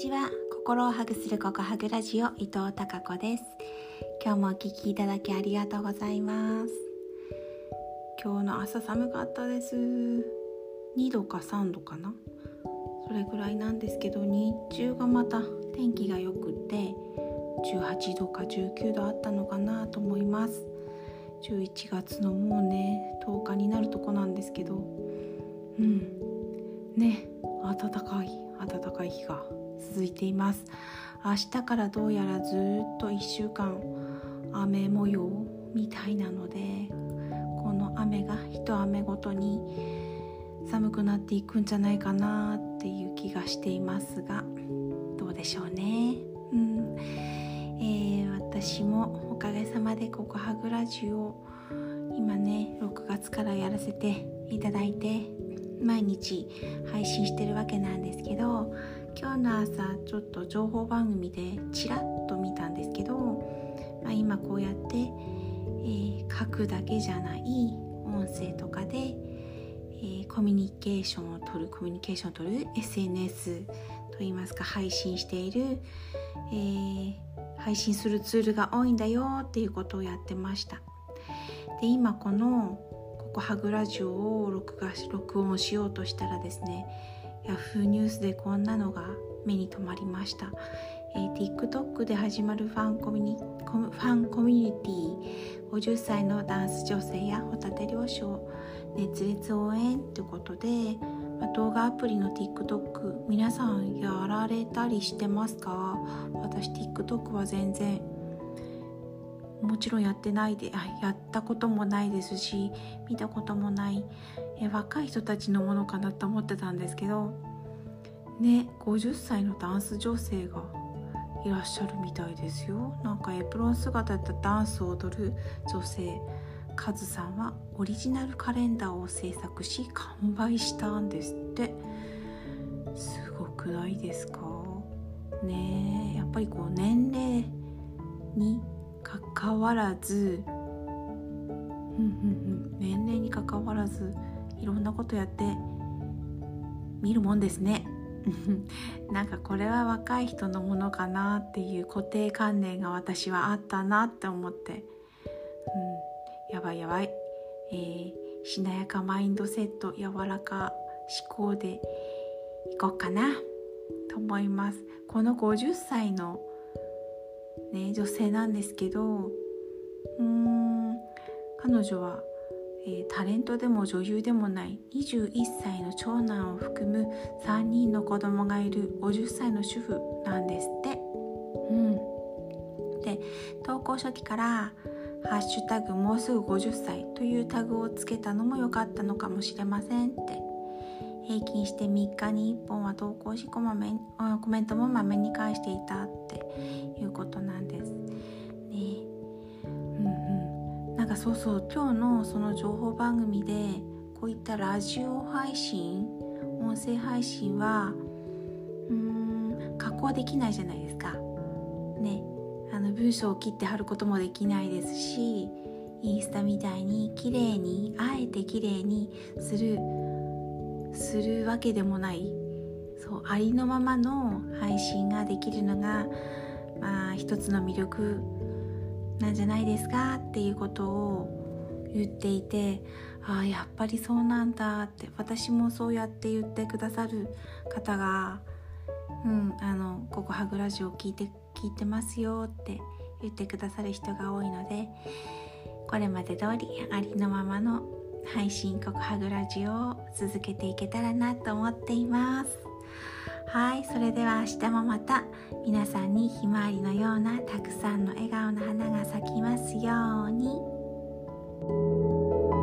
ちは。心をハグするココハグラジオ伊藤孝子です。今日もお聞きいただきありがとうございます。今日の朝寒かったです。2度か3度かな。それぐらいなんですけど日中がまた天気が良くて18度か19度あったのかなと思います。11月のもうね10日になるとこなんですけど。うん。ね暖かい暖かい日が。続いています。明日からどうやらずっと1週間雨模様みたいなのでこの雨が一雨ごとに寒くなっていくんじゃないかなっていう気がしていますがどうでしょうね。うん。えー、私もおかげさまでここハグラジオ今ね6月からやらせていただいて毎日配信してるわけなんですけど今日の朝ちょっと情報番組でちらっと見たんですけど、まあ、今こうやって、えー、書くだけじゃない音声とかで、えー、コミュニケーションを取るコミュニケーションを取る SNS といいますか配信している、えー、配信するツールが多いんだよっていうことをやってました。で今このここハグラジオを録画録音しようとしたらですね Yahoo ニュースでこんなのが目に留まりました、えー、TikTok で始まるファンコミュニファンコミュニティ50歳のダンス女性やホタテ漁師を熱烈応援ということで、まあ、動画アプリの TikTok 皆さんやられたりしてますか？私 TikTok は全然もちろんやってないであやったこともないですし見たこともないえ若い人たちのものかなと思ってたんですけどね50歳のダンス女性がいらっしゃるみたいですよ。なんかエプロン姿でダンスを踊る女性カズさんはオリジナルカレンダーを制作し完売したんですって。すごくないですか？ねやっぱりこう年齢にかわらず年齢にかかわらずいろんなことやって見るもんですね。なんかこれは若い人のものかなっていう固定観念が私はあったなって思って、うん、やばいやばい、えー、しなやかマインドセット柔らか思考でいこうかなと思います。この50歳の、ね、女性なんですけどうん彼女はえー、タレントでも女優でもない21歳の長男を含む3人の子供がいる50歳の主婦なんですって。うん、で投稿初期から「ハッシュタグもうすぐ50歳」というタグをつけたのも良かったのかもしれませんって平均して3日に1本は投稿しコメコメントもまめに返していたっていうことなんです。かそうそう今日のその情報番組でこういったラジオ配信音声配信はうーん加工できないじゃないですか。ね。あの文章を切って貼ることもできないですしインスタみたいに綺麗にあえて綺麗にするするわけでもない。そうありのままの配信ができるのがまあ一つの魅力なんじゃないですかっていうことを言っていてああやっぱりそうなんだって私もそうやって言ってくださる方が「うんあのここハグラジオ聞いて聞いてますよ」って言ってくださる人が多いのでこれまで通りありのままの配信告白ラジオを続けていけたらなと思っています。はいそれでは明日もまた皆さんにひまわりのようなたくさんの笑顔の花が咲きますように。